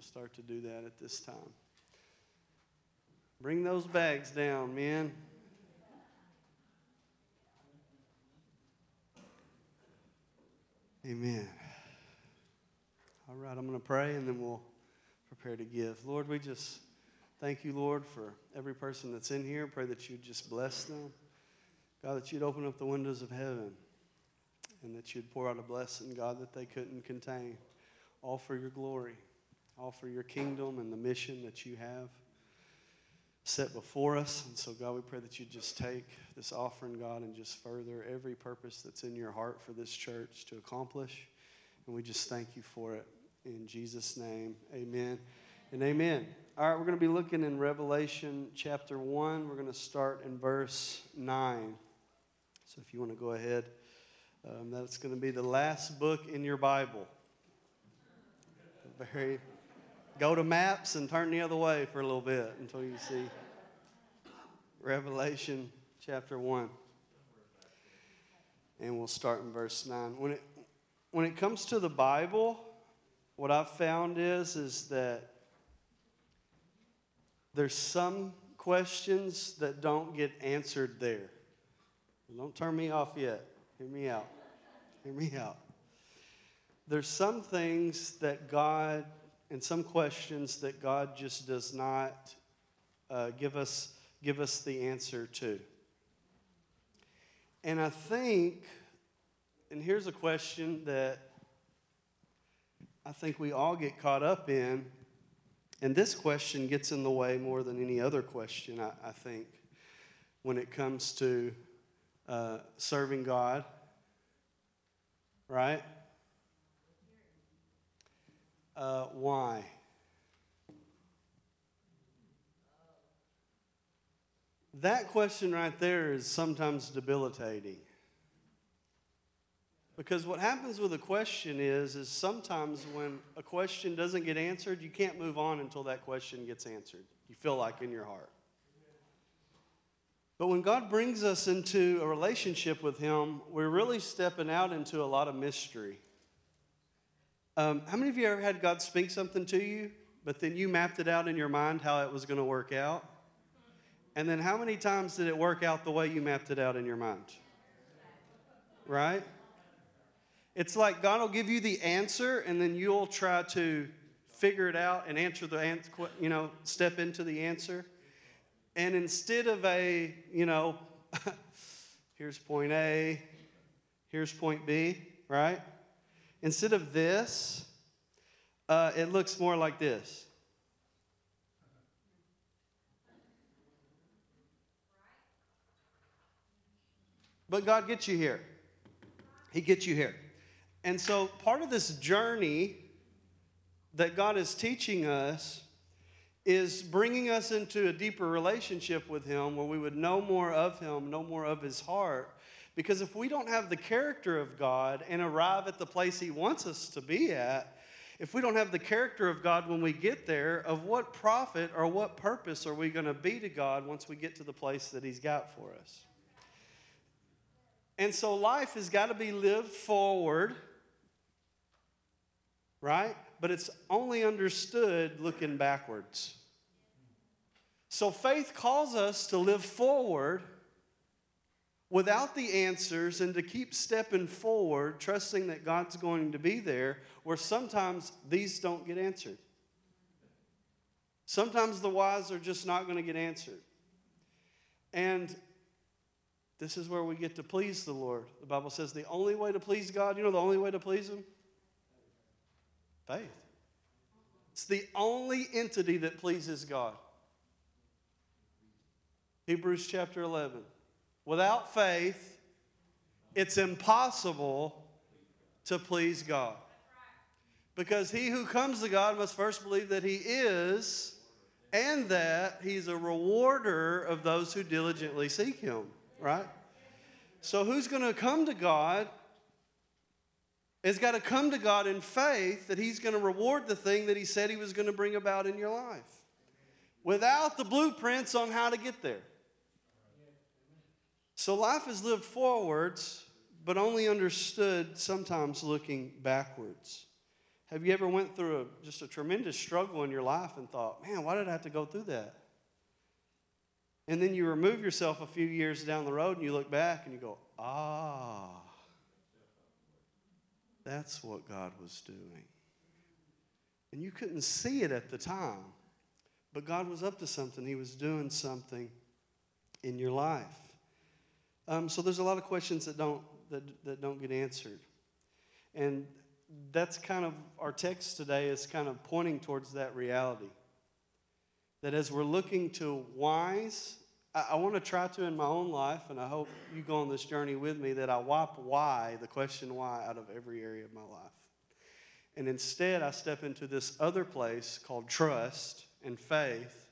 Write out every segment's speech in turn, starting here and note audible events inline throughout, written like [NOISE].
We'll start to do that at this time. Bring those bags down, men. Amen. All right, I'm going to pray and then we'll prepare to give. Lord, we just thank you, Lord, for every person that's in here. Pray that you'd just bless them. God, that you'd open up the windows of heaven and that you'd pour out a blessing, God, that they couldn't contain, all for your glory, all for your kingdom and the mission that you have set before us. And so, God, we pray that you just take this offering, God, and just further every purpose that's in your heart for this church to accomplish. And we just thank you for it. In Jesus' name, amen and amen. All right, we're going to be looking in Revelation chapter 1. We're going to start in verse 9. So if you want to go ahead, um, that's going to be the last book in your Bible. Very, go to maps and turn the other way for a little bit until you see Revelation chapter 1. And we'll start in verse 9. When it, when it comes to the Bible, what I've found is, is that there's some questions that don't get answered there. Don't turn me off yet. Hear me out. Hear me out. There's some things that God, and some questions that God just does not uh, give us give us the answer to. And I think, and here's a question that I think we all get caught up in, and this question gets in the way more than any other question, I, I think, when it comes to uh, serving God, right? Uh, why? That question right there is sometimes debilitating. Because what happens with a question is, is sometimes when a question doesn't get answered, you can't move on until that question gets answered. You feel like in your heart. But when God brings us into a relationship with Him, we're really stepping out into a lot of mystery. Um, how many of you ever had God speak something to you, but then you mapped it out in your mind how it was going to work out? And then how many times did it work out the way you mapped it out in your mind? Right? It's like God will give you the answer, and then you'll try to figure it out and answer the answer, you know, step into the answer. And instead of a, you know, [LAUGHS] here's point A, here's point B, right? Instead of this, uh, it looks more like this. But God gets you here. He gets you here. And so part of this journey that God is teaching us is bringing us into a deeper relationship with Him where we would know more of Him, know more of His heart. Because if we don't have the character of God and arrive at the place He wants us to be at, if we don't have the character of God when we get there, of what profit or what purpose are we going to be to God once we get to the place that He's got for us? And so life has got to be lived forward, right? but it's only understood looking backwards. So faith calls us to live forward without the answers and to keep stepping forward, trusting that God's going to be there, where sometimes these don't get answered. Sometimes the whys are just not going to get answered. And this is where we get to please the Lord. The Bible says the only way to please God, you know the only way to please Him? Faith. It's the only entity that pleases God. Hebrews chapter 11. Without faith, it's impossible to please God. Because he who comes to God must first believe that he is and that he's a rewarder of those who diligently seek him, right? So, who's going to come to God has got to come to God in faith that He's going to reward the thing that He said He was going to bring about in your life without the blueprints on how to get there. So life is lived forwards, but only understood sometimes looking backwards. Have you ever went through a, just a tremendous struggle in your life and thought, man, why did I have to go through that? And then you remove yourself a few years down the road and you look back and you go, ah, that's what God was doing. And you couldn't see it at the time, but God was up to something. He was doing something in your life. Um, so there's a lot of questions that don't, that, that don't get answered. And that's kind of our text today is kind of pointing towards that reality. That as we're looking to wise I, I want to try to in my own life, and I hope you go on this journey with me, that I wipe why, the question why, out of every area of my life. And instead, I step into this other place called trust and faith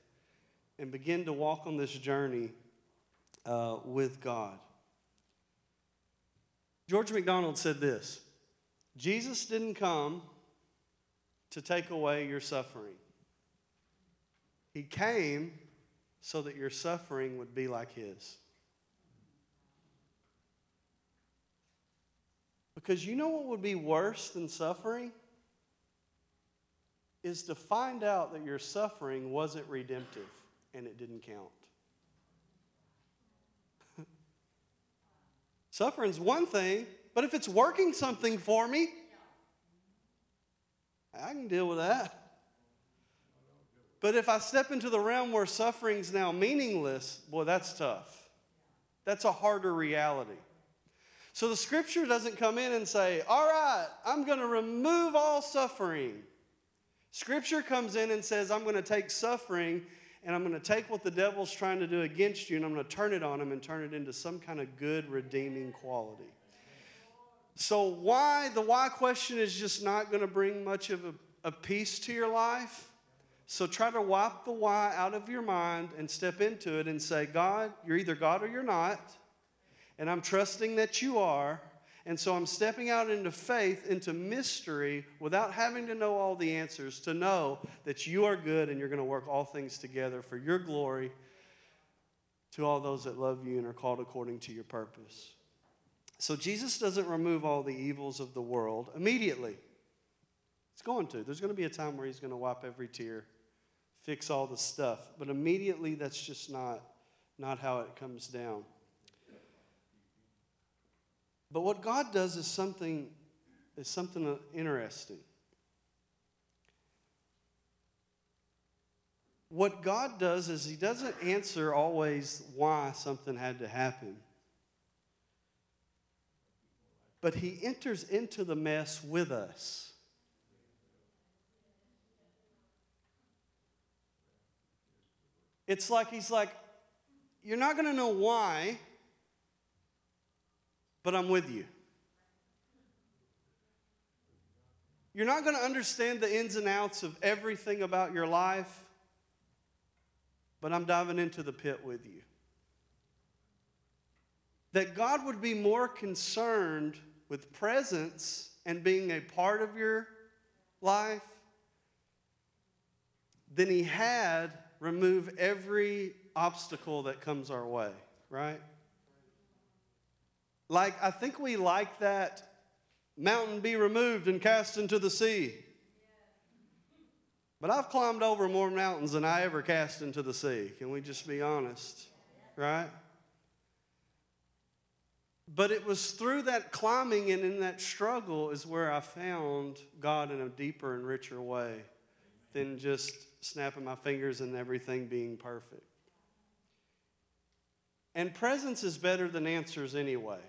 and begin to walk on this journey uh, with God. George MacDonald said this Jesus didn't come to take away your suffering, He came so that your suffering would be like His. Because you know what would be worse than suffering? Is to find out that your suffering wasn't redemptive and it didn't count. Suffering's one thing, but if it's working something for me, I can deal with that. But if I step into the realm where suffering's now meaningless, boy, that's tough. That's a harder reality. So the scripture doesn't come in and say, All right, I'm going to remove all suffering. Scripture comes in and says, I'm going to take suffering and I'm going to take what the devil's trying to do against you and I'm going to turn it on him and turn it into some kind of good, redeeming quality. So, why? The why question is just not going to bring much of a, a peace to your life. So try to wipe the why out of your mind and step into it and say, God, you're either God or you're not. And I'm trusting that you are. And so I'm stepping out into faith, into mystery, without having to know all the answers, to know that you are good and you're going to work all things together for your glory to all those that love you and are called according to your purpose. So Jesus doesn't remove all the evils of the world immediately. It's going to. There's going to be a time where he's going to wipe every tear fix all the stuff. But immediately, that's just not, not how it comes down. But what God does is something, is something interesting. What God does is He doesn't answer always why something had to happen. But He enters into the mess with us. It's like he's like, You're not going to know why, but I'm with you. You're not going to understand the ins and outs of everything about your life, but I'm diving into the pit with you. That God would be more concerned with presence and being a part of your life than he had remove every obstacle that comes our way, right? Like, I think we like that mountain be removed and cast into the sea. But I've climbed over more mountains than I ever cast into the sea. Can we just be honest? Right? But it was through that climbing and in that struggle is where I found God in a deeper and richer way than just snapping my fingers and everything being perfect. And presence is better than answers anyway.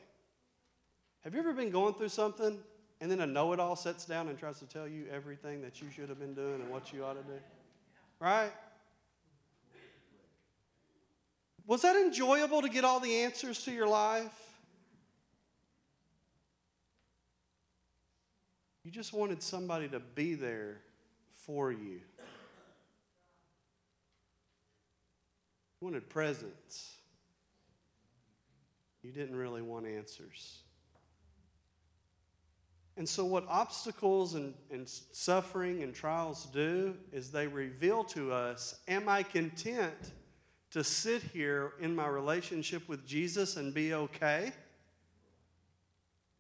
Have you ever been going through something and then a know it all sits down and tries to tell you everything that you should have been doing and what you ought to do? Right? Was that enjoyable to get all the answers to your life? You just wanted somebody to be there for you. You wanted presence. You didn't really want answers. And so, what obstacles and, and suffering and trials do is they reveal to us Am I content to sit here in my relationship with Jesus and be okay?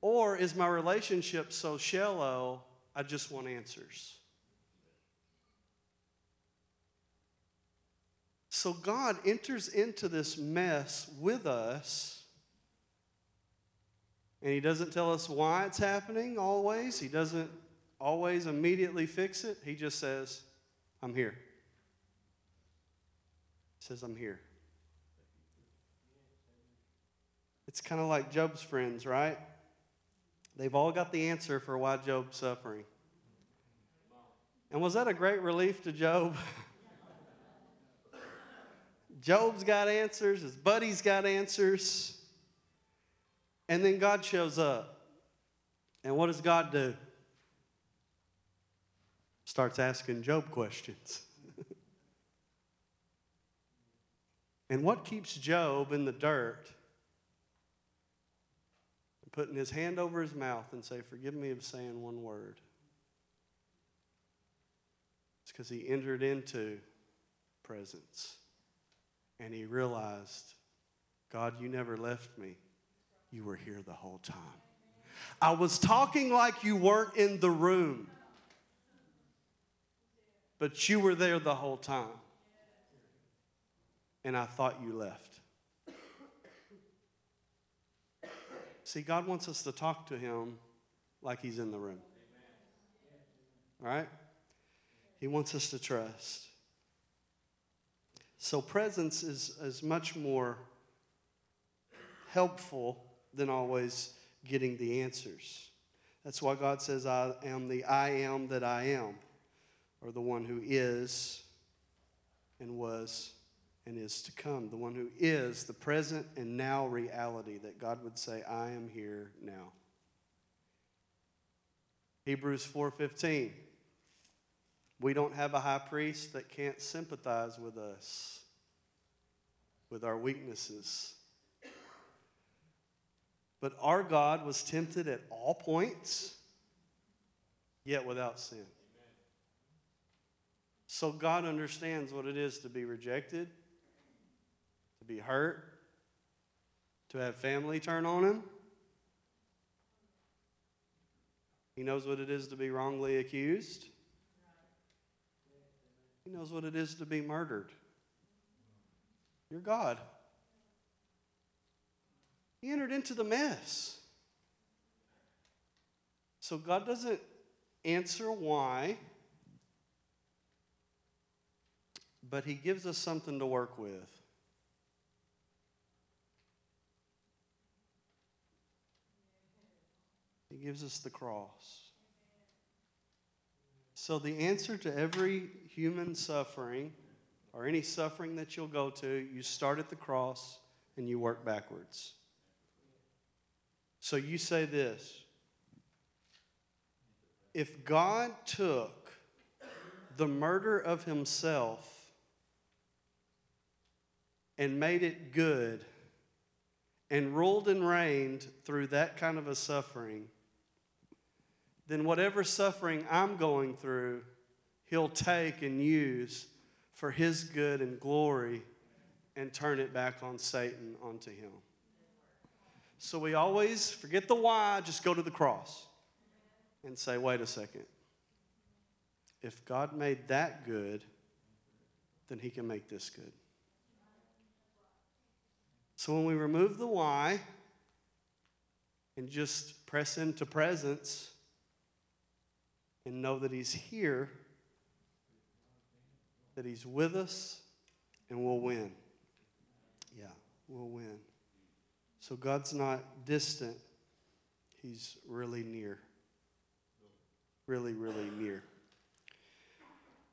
Or is my relationship so shallow I just want answers. So God enters into this mess with us. And He doesn't tell us why it's happening always. He doesn't always immediately fix it. He just says, I'm here. He says, I'm here. It's kind of like Job's friends, right? They've all got the answer for why Job's suffering. And was that a great relief to Job? [LAUGHS] Job's got answers, his buddies got answers. And then God shows up. And what does God do? Starts asking Job questions. [LAUGHS] and what keeps Job in the dirt? Putting his hand over his mouth and say, Forgive me of saying one word. It's because he entered into presence. And he realized, God, you never left me. You were here the whole time. I was talking like you weren't in the room, but you were there the whole time. And I thought you left. See, God wants us to talk to Him like He's in the room. Right? He wants us to trust. So, presence is, is much more helpful than always getting the answers. That's why God says, I am the I am that I am, or the one who is and was and is to come, the one who is the present and now reality that God would say, I am here now. Hebrews 4:15 we don't have a high priest that can't sympathize with us, with our weaknesses. But our God was tempted at all points, yet without sin. So God understands what it is to be rejected, to be hurt, to have family turn on him. He knows what it is to be wrongly accused. He knows what it is to be murdered. You're God. He entered into the mess. So God doesn't answer why, but He gives us something to work with. He gives us the cross. So, the answer to every human suffering or any suffering that you'll go to, you start at the cross and you work backwards. So, you say this if God took the murder of himself and made it good and ruled and reigned through that kind of a suffering, then whatever suffering I'm going through, He'll take and use for His good and glory and turn it back on Satan, onto Him. So we always forget the why, just go to the cross and say, wait a second. If God made that good, then He can make this good. So when we remove the why and just press into presence, and know that He's here, that He's with us, and we'll win. Yeah, we'll win. So God's not distant, He's really near. Really, really near.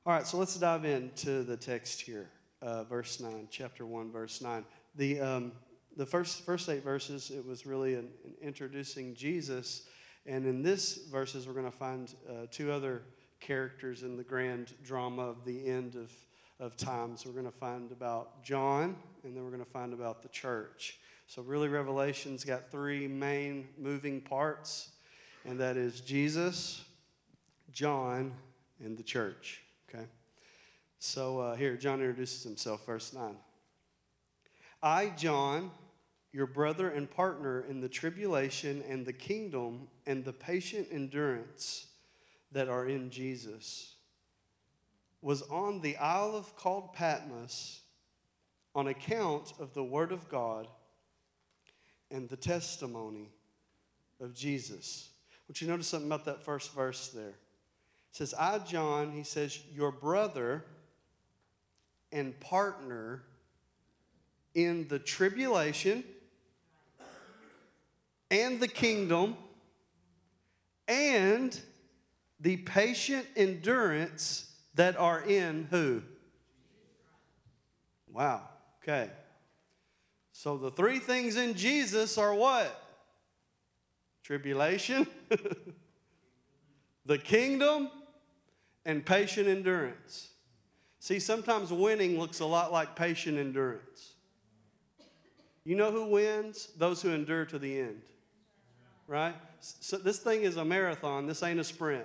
All right, so let's dive into the text here, uh, verse 9, chapter 1, verse 9. The, um, the first, first eight verses, it was really an, an introducing Jesus and in this verses, we're going to find uh, two other characters in the grand drama of the end of, of times. We're going to find about John, and then we're going to find about the church. So, really, Revelation's got three main moving parts, and that is Jesus, John, and the church. Okay? So, uh, here, John introduces himself, verse 9. I, John, your brother and partner in the tribulation and the kingdom and the patient endurance that are in Jesus was on the Isle of called Patmos on account of the Word of God and the testimony of Jesus. Would you notice something about that first verse there? It says, I, John, he says, your brother and partner in the tribulation and the kingdom and the patient endurance that are in who? Wow. Okay. So the three things in Jesus are what? Tribulation, [LAUGHS] the kingdom, and patient endurance. See, sometimes winning looks a lot like patient endurance. You know who wins? Those who endure to the end. Right? So this thing is a marathon. This ain't a sprint.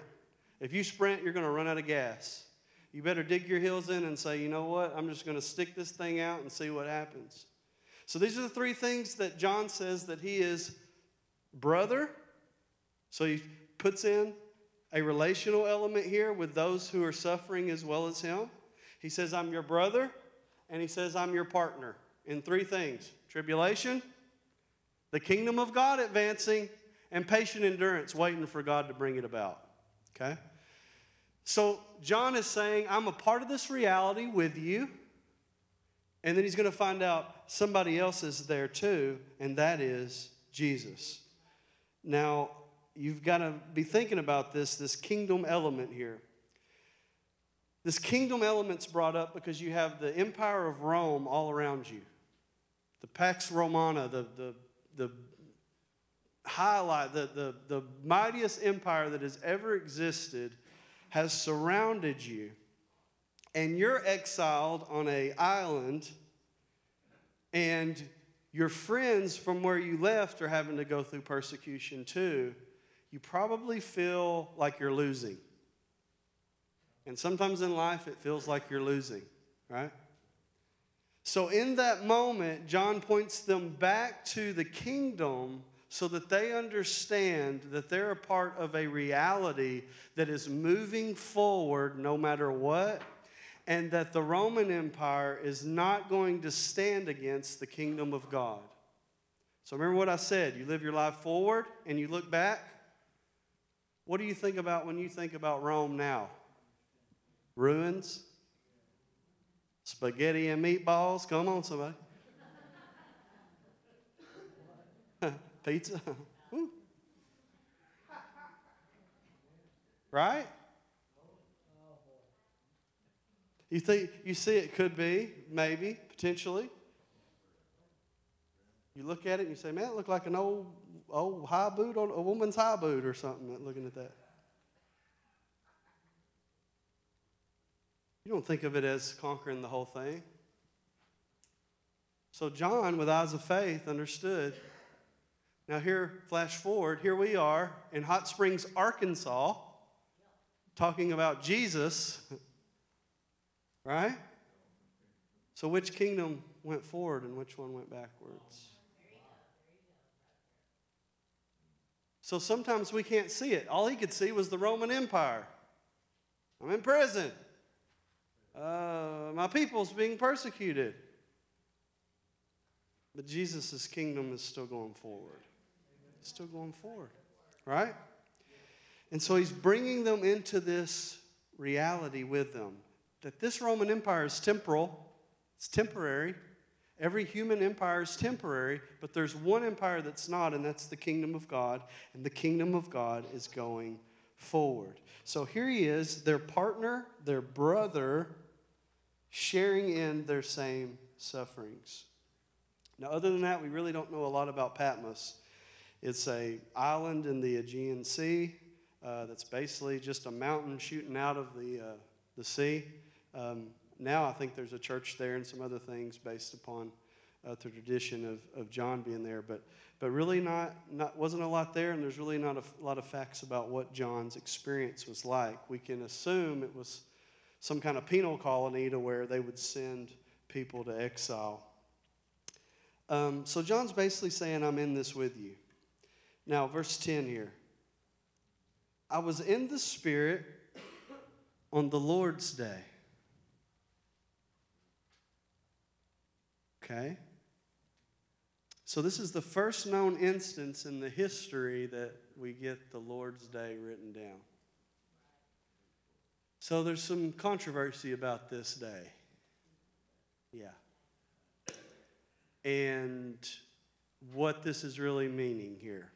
If you sprint, you're going to run out of gas. You better dig your heels in and say, you know what? I'm just going to stick this thing out and see what happens. So these are the three things that John says that he is brother. So he puts in a relational element here with those who are suffering as well as him. He says, I'm your brother, and he says, I'm your partner in three things tribulation, the kingdom of God advancing, and patient endurance, waiting for God to bring it about. Okay? So John is saying, I'm a part of this reality with you. And then he's going to find out somebody else is there too, and that is Jesus. Now, you've got to be thinking about this, this kingdom element here. This kingdom element's brought up because you have the empire of Rome all around you. The Pax Romana, the, the, the highlight, the, the, the mightiest empire that has ever existed, has surrounded you. And you're exiled on a island, and your friends from where you left are having to go through persecution too. You probably feel like you're losing. And sometimes in life, it feels like you're losing, right? So, in that moment, John points them back to the kingdom so that they understand that they're a part of a reality that is moving forward no matter what, and that the Roman Empire is not going to stand against the kingdom of God. So, remember what I said you live your life forward and you look back. What do you think about when you think about Rome now? Ruins? Spaghetti and meatballs? Come on, somebody. [LAUGHS] Pizza? [LAUGHS] right? You think you see it could be, maybe, potentially. You look at it and you say, man, it looked like an old old high boot on a woman's high boot or something, looking at that. You don't think of it as conquering the whole thing. So, John, with eyes of faith, understood. Now, here, flash forward, here we are in Hot Springs, Arkansas, talking about Jesus, right? So, which kingdom went forward and which one went backwards? So sometimes we can't see it. All he could see was the Roman Empire. I'm in prison. Uh, my people's being persecuted. But Jesus' kingdom is still going forward. It's still going forward, right? And so he's bringing them into this reality with them that this Roman Empire is temporal, it's temporary. Every human empire is temporary, but there's one empire that's not, and that's the kingdom of God. And the kingdom of God is going forward. So here he is, their partner, their brother, sharing in their same sufferings. Now, other than that, we really don't know a lot about Patmos. It's a island in the Aegean Sea uh, that's basically just a mountain shooting out of the, uh, the sea. Um, now I think there's a church there and some other things based upon uh, the tradition of, of John being there. But, but really not, not, wasn't a lot there, and there's really not a lot of facts about what John's experience was like. We can assume it was some kind of penal colony to where they would send people to exile. Um, so John's basically saying, I'm in this with you. Now, verse 10 here. I was in the Spirit on the Lord's day. Okay? So, this is the first known instance in the history that we get the Lord's Day written down. So, there's some controversy about this day. Yeah. And what this is really meaning here.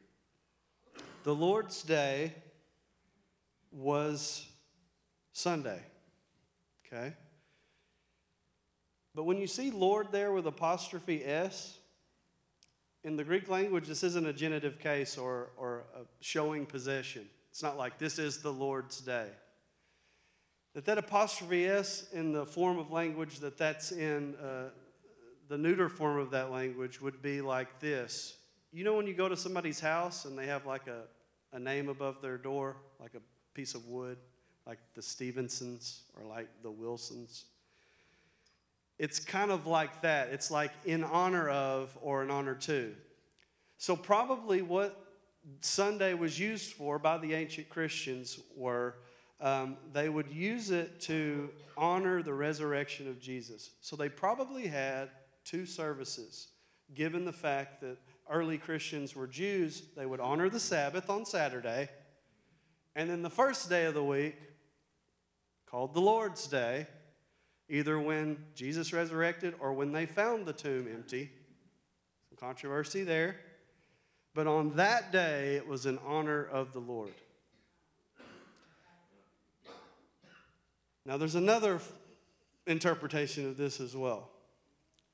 The Lord's Day was Sunday. Okay? But when you see Lord there with apostrophe S, in the Greek language, this isn't a genitive case or, or showing possession. It's not like this is the Lord's day. That that apostrophe S in the form of language that that's in, uh, the neuter form of that language would be like this. You know when you go to somebody's house and they have like a, a name above their door, like a piece of wood, like the Stevensons or like the Wilsons? It's kind of like that. It's like in honor of or in honor to. So, probably what Sunday was used for by the ancient Christians were um, they would use it to honor the resurrection of Jesus. So, they probably had two services, given the fact that early Christians were Jews. They would honor the Sabbath on Saturday, and then the first day of the week, called the Lord's Day, either when Jesus resurrected or when they found the tomb empty. Some controversy there. But on that day, it was in honor of the Lord. Now, there's another interpretation of this as well.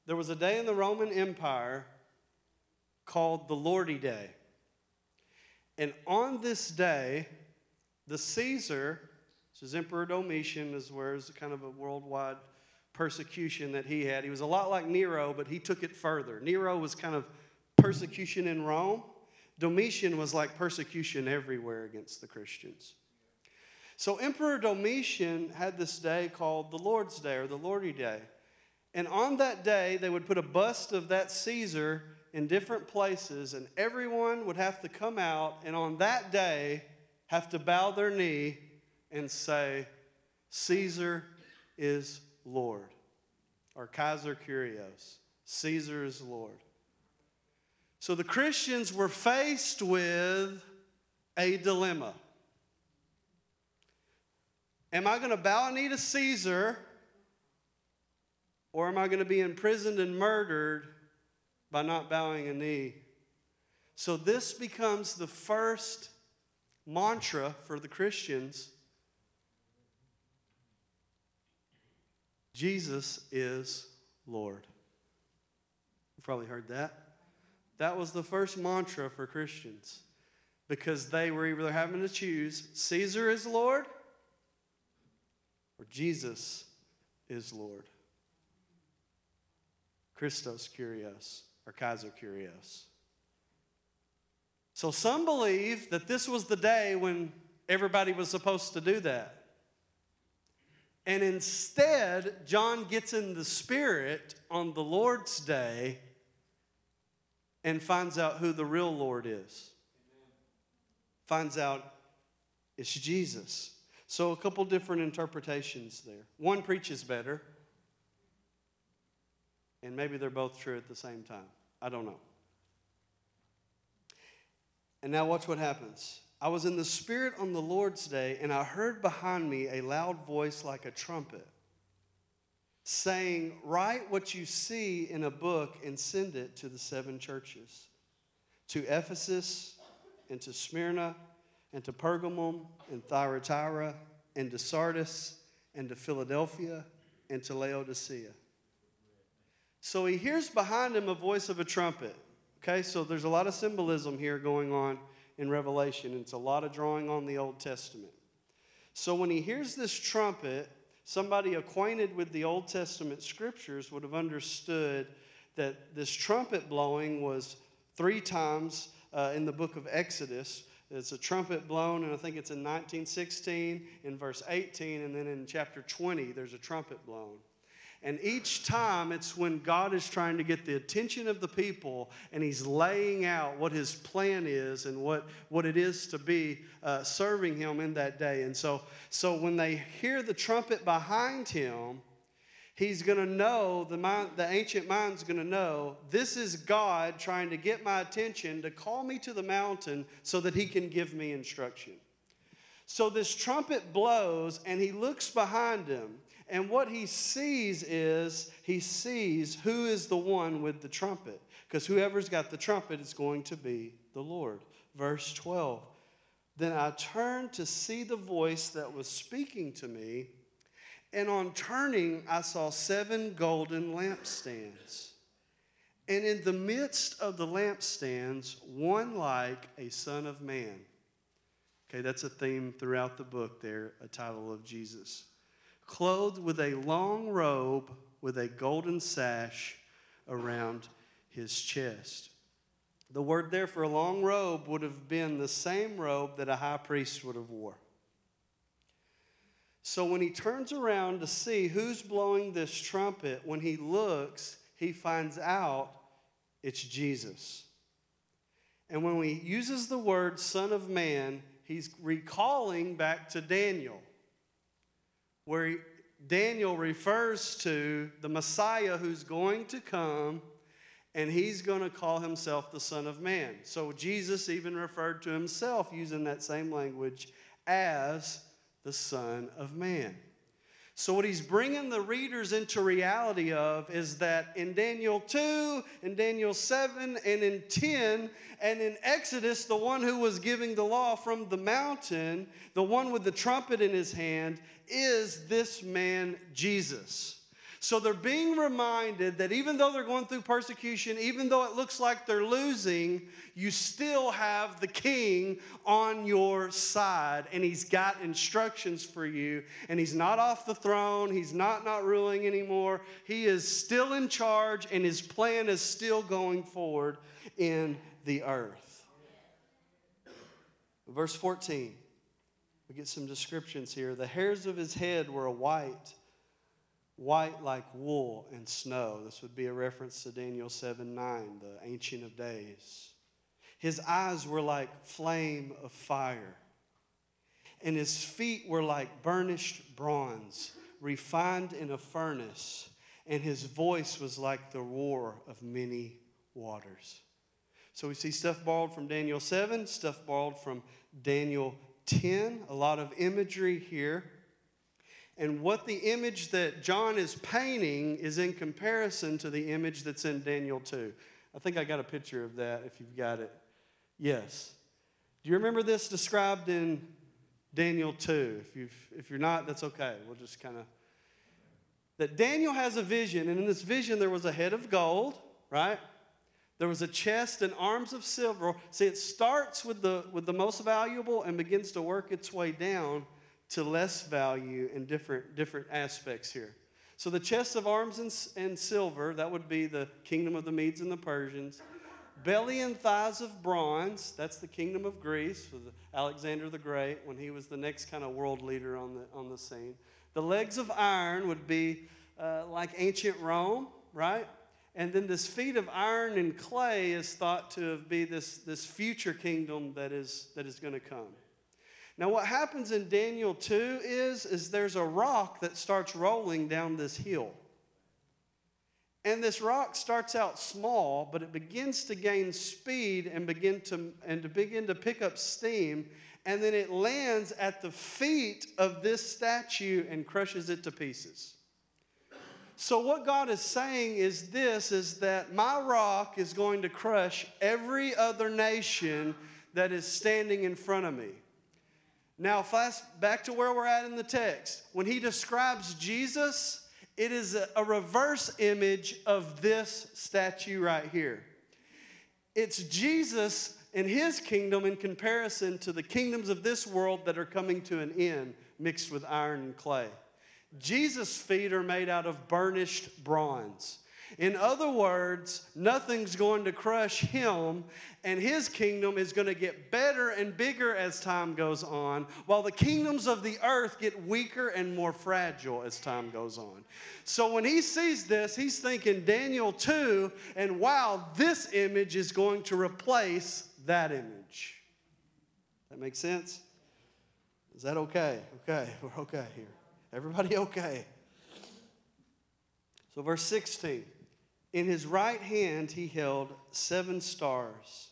There was a day in the Roman Empire called the Lordy Day. And on this day, the Caesar says Emperor Domitian is where is kind of a worldwide persecution that he had. He was a lot like Nero, but he took it further. Nero was kind of persecution in Rome. Domitian was like persecution everywhere against the Christians. So Emperor Domitian had this day called the Lord's Day or the Lordy Day. And on that day, they would put a bust of that Caesar in different places, and everyone would have to come out and on that day have to bow their knee and say, Caesar is Lord, or Kaiser Curios, Caesar is Lord. So the Christians were faced with a dilemma. Am I going to bow a knee to Caesar, or am I going to be imprisoned and murdered by not bowing a knee? So this becomes the first mantra for the Christians Jesus is Lord. You've probably heard that. That was the first mantra for Christians because they were either having to choose Caesar is Lord or Jesus is Lord. Christos Kyrios or Kaiser Kyrios. So some believe that this was the day when everybody was supposed to do that. And instead, John gets in the Spirit on the Lord's day and finds out who the real Lord is. Finds out it's Jesus. So, a couple different interpretations there. One preaches better, and maybe they're both true at the same time. I don't know. And now, watch what happens. I was in the Spirit on the Lord's day, and I heard behind me a loud voice like a trumpet saying, Write what you see in a book and send it to the seven churches to Ephesus, and to Smyrna, and to Pergamum, and Thyatira, and to Sardis, and to Philadelphia, and to Laodicea. So he hears behind him a voice of a trumpet. Okay, so there's a lot of symbolism here going on in Revelation. It's a lot of drawing on the Old Testament. So when he hears this trumpet, somebody acquainted with the Old Testament scriptures would have understood that this trumpet blowing was three times uh, in the book of Exodus. It's a trumpet blown, and I think it's in 1916, in verse 18, and then in chapter 20, there's a trumpet blown. And each time it's when God is trying to get the attention of the people and he's laying out what his plan is and what, what it is to be uh, serving him in that day. And so, so when they hear the trumpet behind him, he's going to know, the, mind, the ancient mind's going to know, this is God trying to get my attention to call me to the mountain so that he can give me instruction. So this trumpet blows, and he looks behind him. And what he sees is he sees who is the one with the trumpet. Because whoever's got the trumpet is going to be the Lord. Verse 12. Then I turned to see the voice that was speaking to me. And on turning, I saw seven golden lampstands. And in the midst of the lampstands, one like a son of man. Okay, that's a theme throughout the book there, a title of Jesus clothed with a long robe with a golden sash around his chest. The word there for a long robe would have been the same robe that a high priest would have wore. So when he turns around to see who's blowing this trumpet, when he looks, he finds out it's Jesus. And when he uses the word Son of Man, he's recalling back to Daniel where Daniel refers to the Messiah who's going to come and he's going to call himself the Son of Man. So Jesus even referred to himself using that same language as the Son of Man. So, what he's bringing the readers into reality of is that in Daniel 2, in Daniel 7, and in 10, and in Exodus, the one who was giving the law from the mountain, the one with the trumpet in his hand, is this man Jesus. So they're being reminded that even though they're going through persecution, even though it looks like they're losing, you still have the king on your side and he's got instructions for you and he's not off the throne, he's not not ruling anymore. He is still in charge and his plan is still going forward in the earth. Verse 14. We get some descriptions here. The hairs of his head were white white like wool and snow. This would be a reference to Daniel 7 9, the Ancient of Days. His eyes were like flame of fire, and his feet were like burnished bronze, refined in a furnace, and his voice was like the roar of many waters. So we see stuff borrowed from Daniel 7, stuff borrowed from Daniel 10, a lot of imagery here. And what the image that John is painting is in comparison to the image that's in Daniel 2. I think I got a picture of that if you've got it. Yes. Do you remember this described in Daniel 2? If, you've, if you're not, that's okay. We'll just kind of. That Daniel has a vision, and in this vision, there was a head of gold, right? There was a chest and arms of silver. See, it starts with the, with the most valuable and begins to work its way down to less value in different, different aspects here. So the chests of arms and, and silver, that would be the kingdom of the Medes and the Persians. Belly and thighs of bronze, that's the kingdom of Greece with Alexander the Great when he was the next kind of world leader on the, on the scene. The legs of iron would be uh, like ancient Rome, right? And then this feet of iron and clay is thought to be this, this future kingdom that is, that is going to come. Now, what happens in Daniel 2 is, is there's a rock that starts rolling down this hill. And this rock starts out small, but it begins to gain speed and begin to and to begin to pick up steam, and then it lands at the feet of this statue and crushes it to pieces. So what God is saying is this is that my rock is going to crush every other nation that is standing in front of me. Now, fast back to where we're at in the text. When he describes Jesus, it is a, a reverse image of this statue right here. It's Jesus and his kingdom in comparison to the kingdoms of this world that are coming to an end, mixed with iron and clay. Jesus' feet are made out of burnished bronze. In other words, nothing's going to crush him, and his kingdom is going to get better and bigger as time goes on, while the kingdoms of the earth get weaker and more fragile as time goes on. So when he sees this, he's thinking Daniel 2, and wow, this image is going to replace that image. That makes sense? Is that okay? Okay, we're okay here. Everybody [LAUGHS] okay? So, verse 16 In his right hand he held seven stars,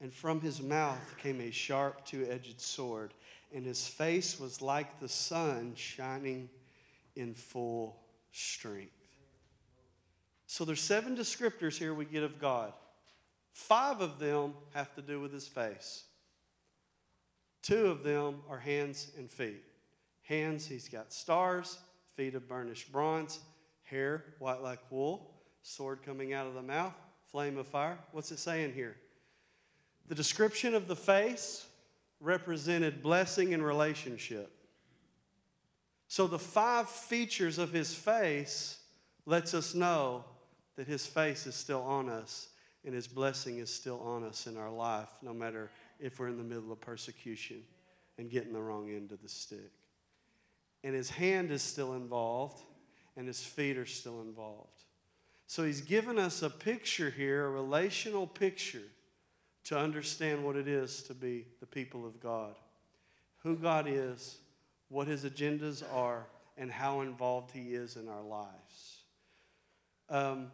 and from his mouth came a sharp two edged sword, and his face was like the sun shining in full strength. So, there's seven descriptors here we get of God. Five of them have to do with his face. Two of them are hands and feet. Hands, he's got stars, feet of burnished bronze, hair white like wool, sword coming out of the mouth, flame of fire. What's it saying here? The description of the face represented blessing and relationship. So the five features of his face lets us know that his face is still on us and his blessing is still on us in our life, no matter if we're in the middle of persecution and getting the wrong end of the stick. And his hand is still involved and his feet are still involved. So he's given us a picture here, a relational picture, to understand what it is to be the people of God, who God is, what his agendas are, and how involved he is in our lives. Um,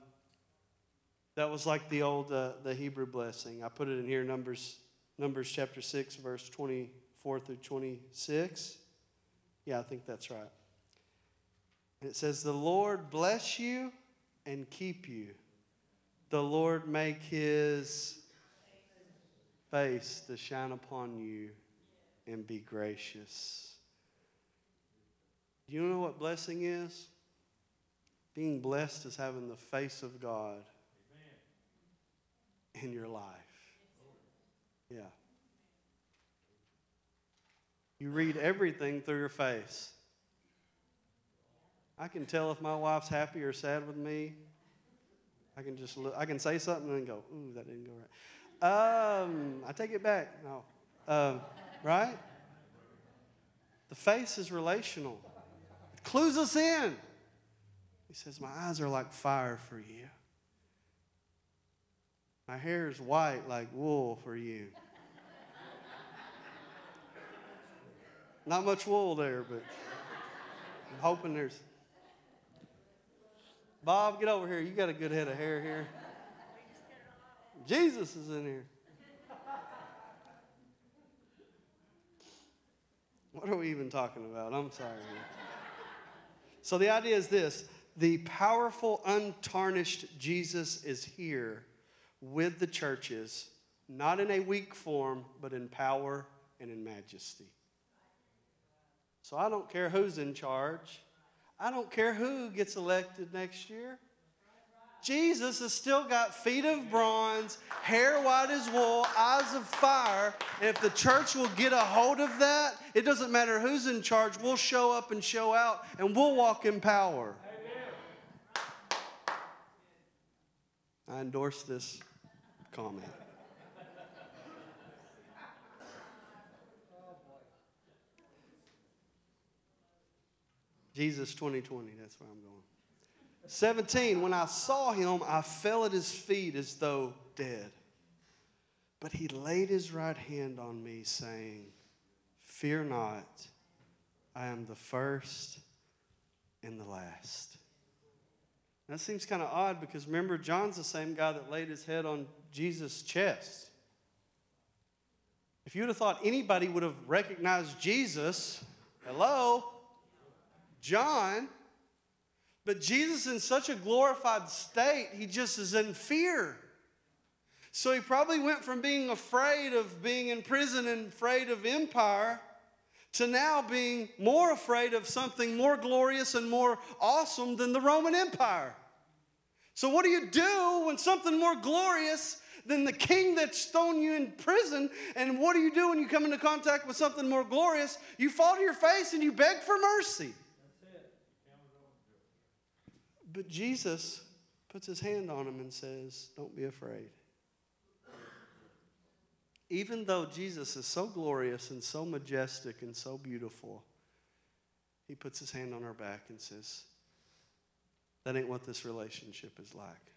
that was like the old uh, the Hebrew blessing. I put it in here, Numbers Numbers chapter six, verse twenty four through twenty six. Yeah, I think that's right. And it says, The Lord bless you and keep you. The Lord make his face to shine upon you and be gracious. Do you know what blessing is? Being blessed is having the face of God in your life. Yeah. You read everything through your face. I can tell if my wife's happy or sad with me. I can just look, I can say something and go, ooh, that didn't go right. Um, I take it back. No. Um, right? The face is relational. It clues us in. He says, My eyes are like fire for you. My hair is white like wool for you. Not much wool there, but I'm hoping there's Bob, get over here. You got a good head of hair here. Jesus is in here. What are we even talking about? I'm sorry. So the idea is this the powerful, untarnished Jesus is here with the churches, not in a weak form, but in power and in majesty. So I don't care who's in charge. I don't care who gets elected next year. Jesus has still got feet of bronze, hair white as wool, eyes of fire. And if the church will get a hold of that, it doesn't matter who's in charge, we'll show up and show out and we'll walk in power. I endorse this comment. Jesus 2020, that's where I'm going. 17, when I saw him, I fell at his feet as though dead. But he laid his right hand on me, saying, Fear not, I am the first and the last. That seems kind of odd because remember, John's the same guy that laid his head on Jesus' chest. If you would have thought anybody would have recognized Jesus, hello, John, but Jesus, in such a glorified state, he just is in fear. So he probably went from being afraid of being in prison and afraid of empire to now being more afraid of something more glorious and more awesome than the Roman Empire. So, what do you do when something more glorious than the king that's thrown you in prison? And what do you do when you come into contact with something more glorious? You fall to your face and you beg for mercy. But Jesus puts his hand on him and says, Don't be afraid. Even though Jesus is so glorious and so majestic and so beautiful, he puts his hand on her back and says, That ain't what this relationship is like.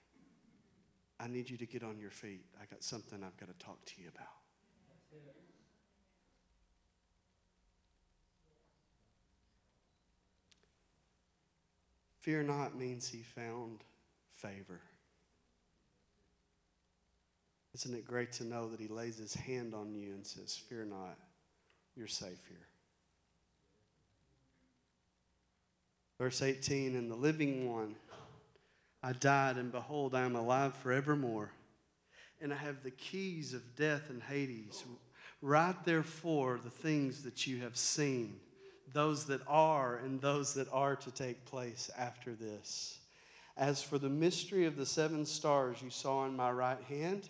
I need you to get on your feet. I got something I've got to talk to you about. Fear not means he found favor. Isn't it great to know that he lays his hand on you and says, Fear not, you're safe here? Verse 18 And the living one, I died, and behold, I am alive forevermore. And I have the keys of death and Hades. Write therefore the things that you have seen, those that are, and those that are to take place after this. As for the mystery of the seven stars you saw in my right hand,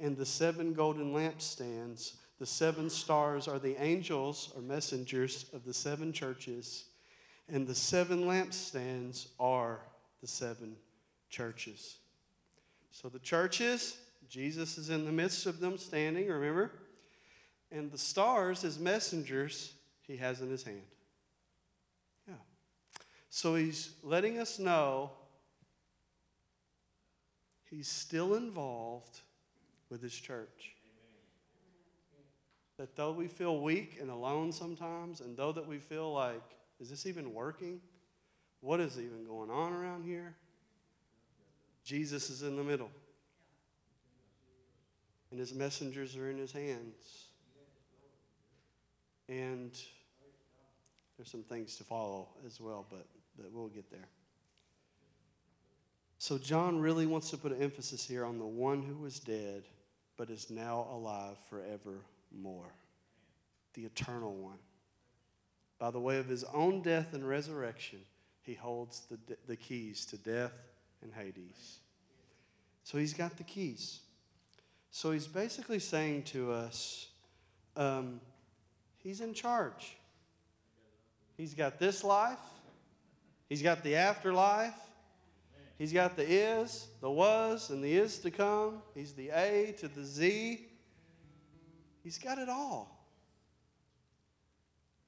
and the seven golden lampstands, the seven stars are the angels or messengers of the seven churches, and the seven lampstands are the seven churches. So the churches, Jesus is in the midst of them standing, remember? And the stars, as messengers, he has in his hand. Yeah. So he's letting us know he's still involved with his church. That though we feel weak and alone sometimes, and though that we feel like, is this even working? What is even going on around here? Jesus is in the middle. And his messengers are in his hands. And there's some things to follow as well, but, but we'll get there. So, John really wants to put an emphasis here on the one who was dead but is now alive forevermore, the eternal one. By the way of his own death and resurrection, he holds the, the keys to death and Hades. So he's got the keys. So he's basically saying to us, um, he's in charge. He's got this life, he's got the afterlife, He's got the is, the was, and the is to come. He's the A to the Z. He's got it all.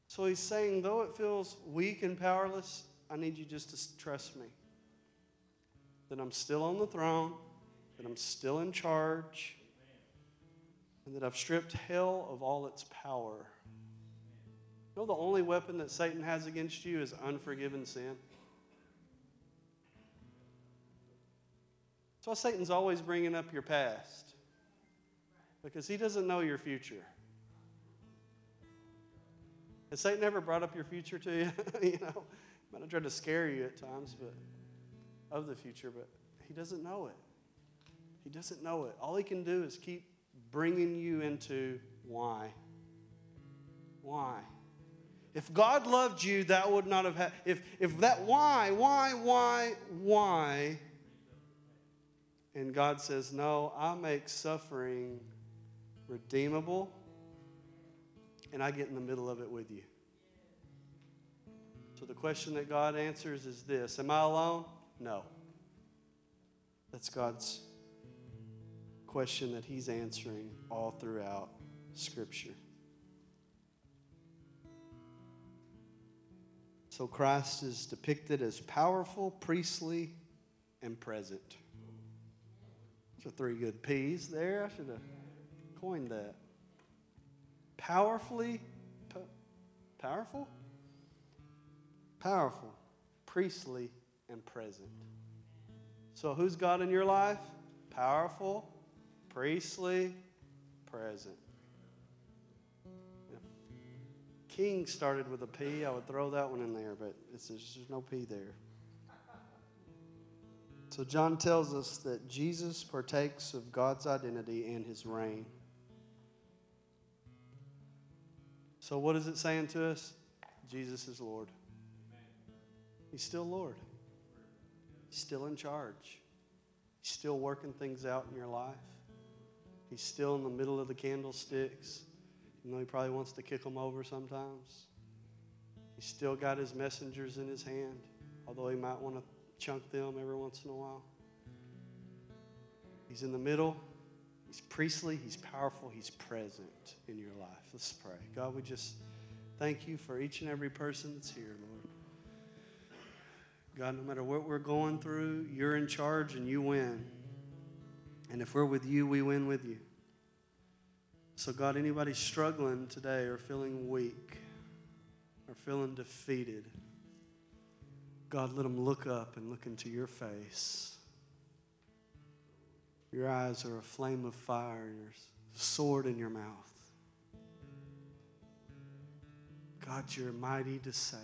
So he's saying, though it feels weak and powerless, I need you just to trust me. That I'm still on the throne, that I'm still in charge, and that I've stripped hell of all its power. Know, the only weapon that Satan has against you is unforgiven sin. That's why Satan's always bringing up your past, because he doesn't know your future. Has Satan ever brought up your future to you? [LAUGHS] you know, might have tried to scare you at times, but of the future, but he doesn't know it. He doesn't know it. All he can do is keep bringing you into why. Why? If God loved you, that would not have had. If if that why, why, why, why and God says, No, I make suffering redeemable, and I get in the middle of it with you. So the question that God answers is this Am I alone? No. That's God's question that He's answering all throughout Scripture. So Christ is depicted as powerful, priestly, and present. Are three good P's there. I should have coined that. Powerfully, po- powerful, powerful, priestly, and present. So, who's God in your life? Powerful, priestly, present. King started with a P. I would throw that one in there, but there's no P there. So, John tells us that Jesus partakes of God's identity and his reign. So, what is it saying to us? Jesus is Lord. He's still Lord. He's still in charge. He's still working things out in your life. He's still in the middle of the candlesticks. Know, he probably wants to kick them over sometimes. He's still got his messengers in his hand, although he might want to chunk them every once in a while. He's in the middle. He's priestly, He's powerful, He's present in your life. Let's pray. God, we just thank you for each and every person that's here, Lord. God, no matter what we're going through, you're in charge and you win. And if we're with you, we win with you. So, God, anybody struggling today or feeling weak or feeling defeated, God, let them look up and look into your face. Your eyes are a flame of fire, your sword in your mouth. God, you're mighty to save.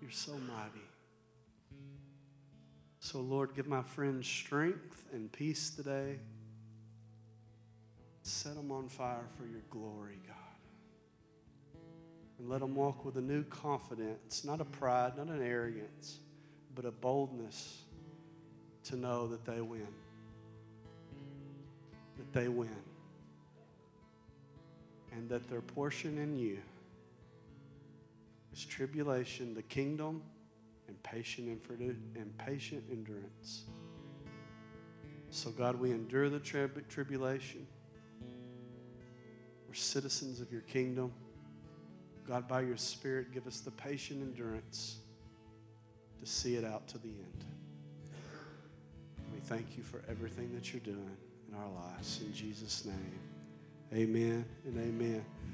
You're so mighty. So, Lord, give my friends strength and peace today. Set them on fire for your glory, God. And let them walk with a new confidence, not a pride, not an arrogance, but a boldness to know that they win. That they win. And that their portion in you is tribulation, the kingdom, and patient, and patient endurance. So, God, we endure the trib- tribulation. We're citizens of your kingdom. God, by your Spirit, give us the patient endurance to see it out to the end. We thank you for everything that you're doing in our lives. In Jesus' name, amen and amen.